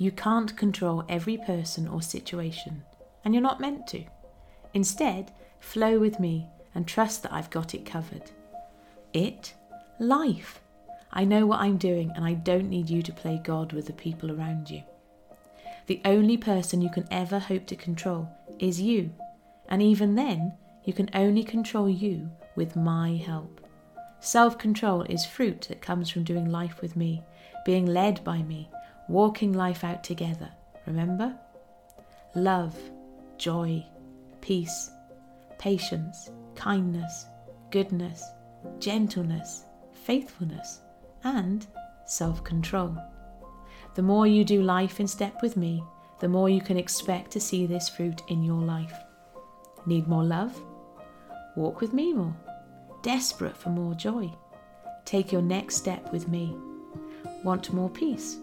You can't control every person or situation, and you're not meant to. Instead, flow with me and trust that I've got it covered. It, life. I know what I'm doing, and I don't need you to play God with the people around you. The only person you can ever hope to control is you, and even then, you can only control you with my help. Self control is fruit that comes from doing life with me, being led by me, walking life out together. Remember? Love, joy, peace, patience, kindness, goodness, gentleness, faithfulness, and self control. The more you do life in step with me, the more you can expect to see this fruit in your life. Need more love? Walk with me more. Desperate for more joy? Take your next step with me. Want more peace?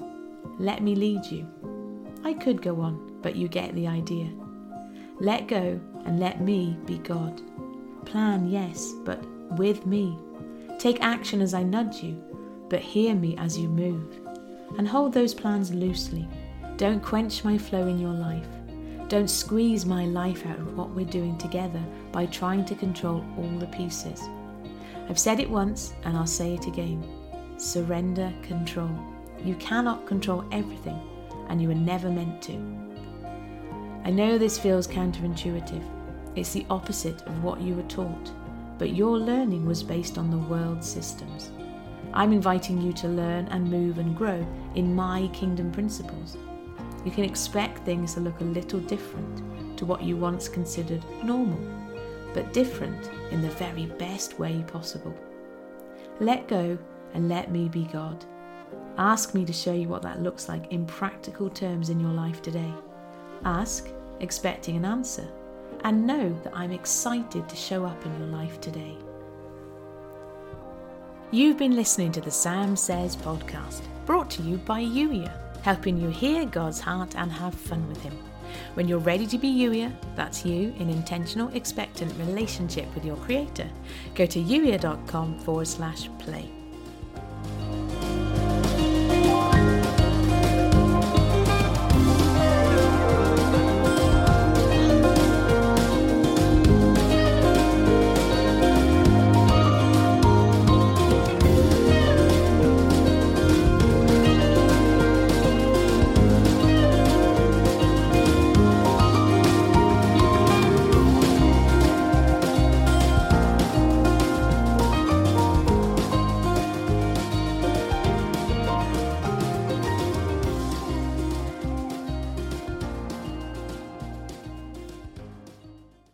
Let me lead you. I could go on, but you get the idea. Let go and let me be God. Plan, yes, but with me. Take action as I nudge you, but hear me as you move. And hold those plans loosely. Don't quench my flow in your life. Don't squeeze my life out of what we're doing together by trying to control all the pieces. I've said it once and I'll say it again. Surrender control. You cannot control everything, and you were never meant to. I know this feels counterintuitive. It's the opposite of what you were taught, but your learning was based on the world's systems. I'm inviting you to learn and move and grow in my kingdom principles. You can expect things to look a little different to what you once considered normal, but different in the very best way possible. Let go and let me be God. Ask me to show you what that looks like in practical terms in your life today. Ask, expecting an answer, and know that I'm excited to show up in your life today. You've been listening to the Sam Says podcast, brought to you by Youier, helping you hear God's heart and have fun with Him. When you're ready to be Youier, that's you in intentional, expectant relationship with your Creator, go to youier.com forward slash play.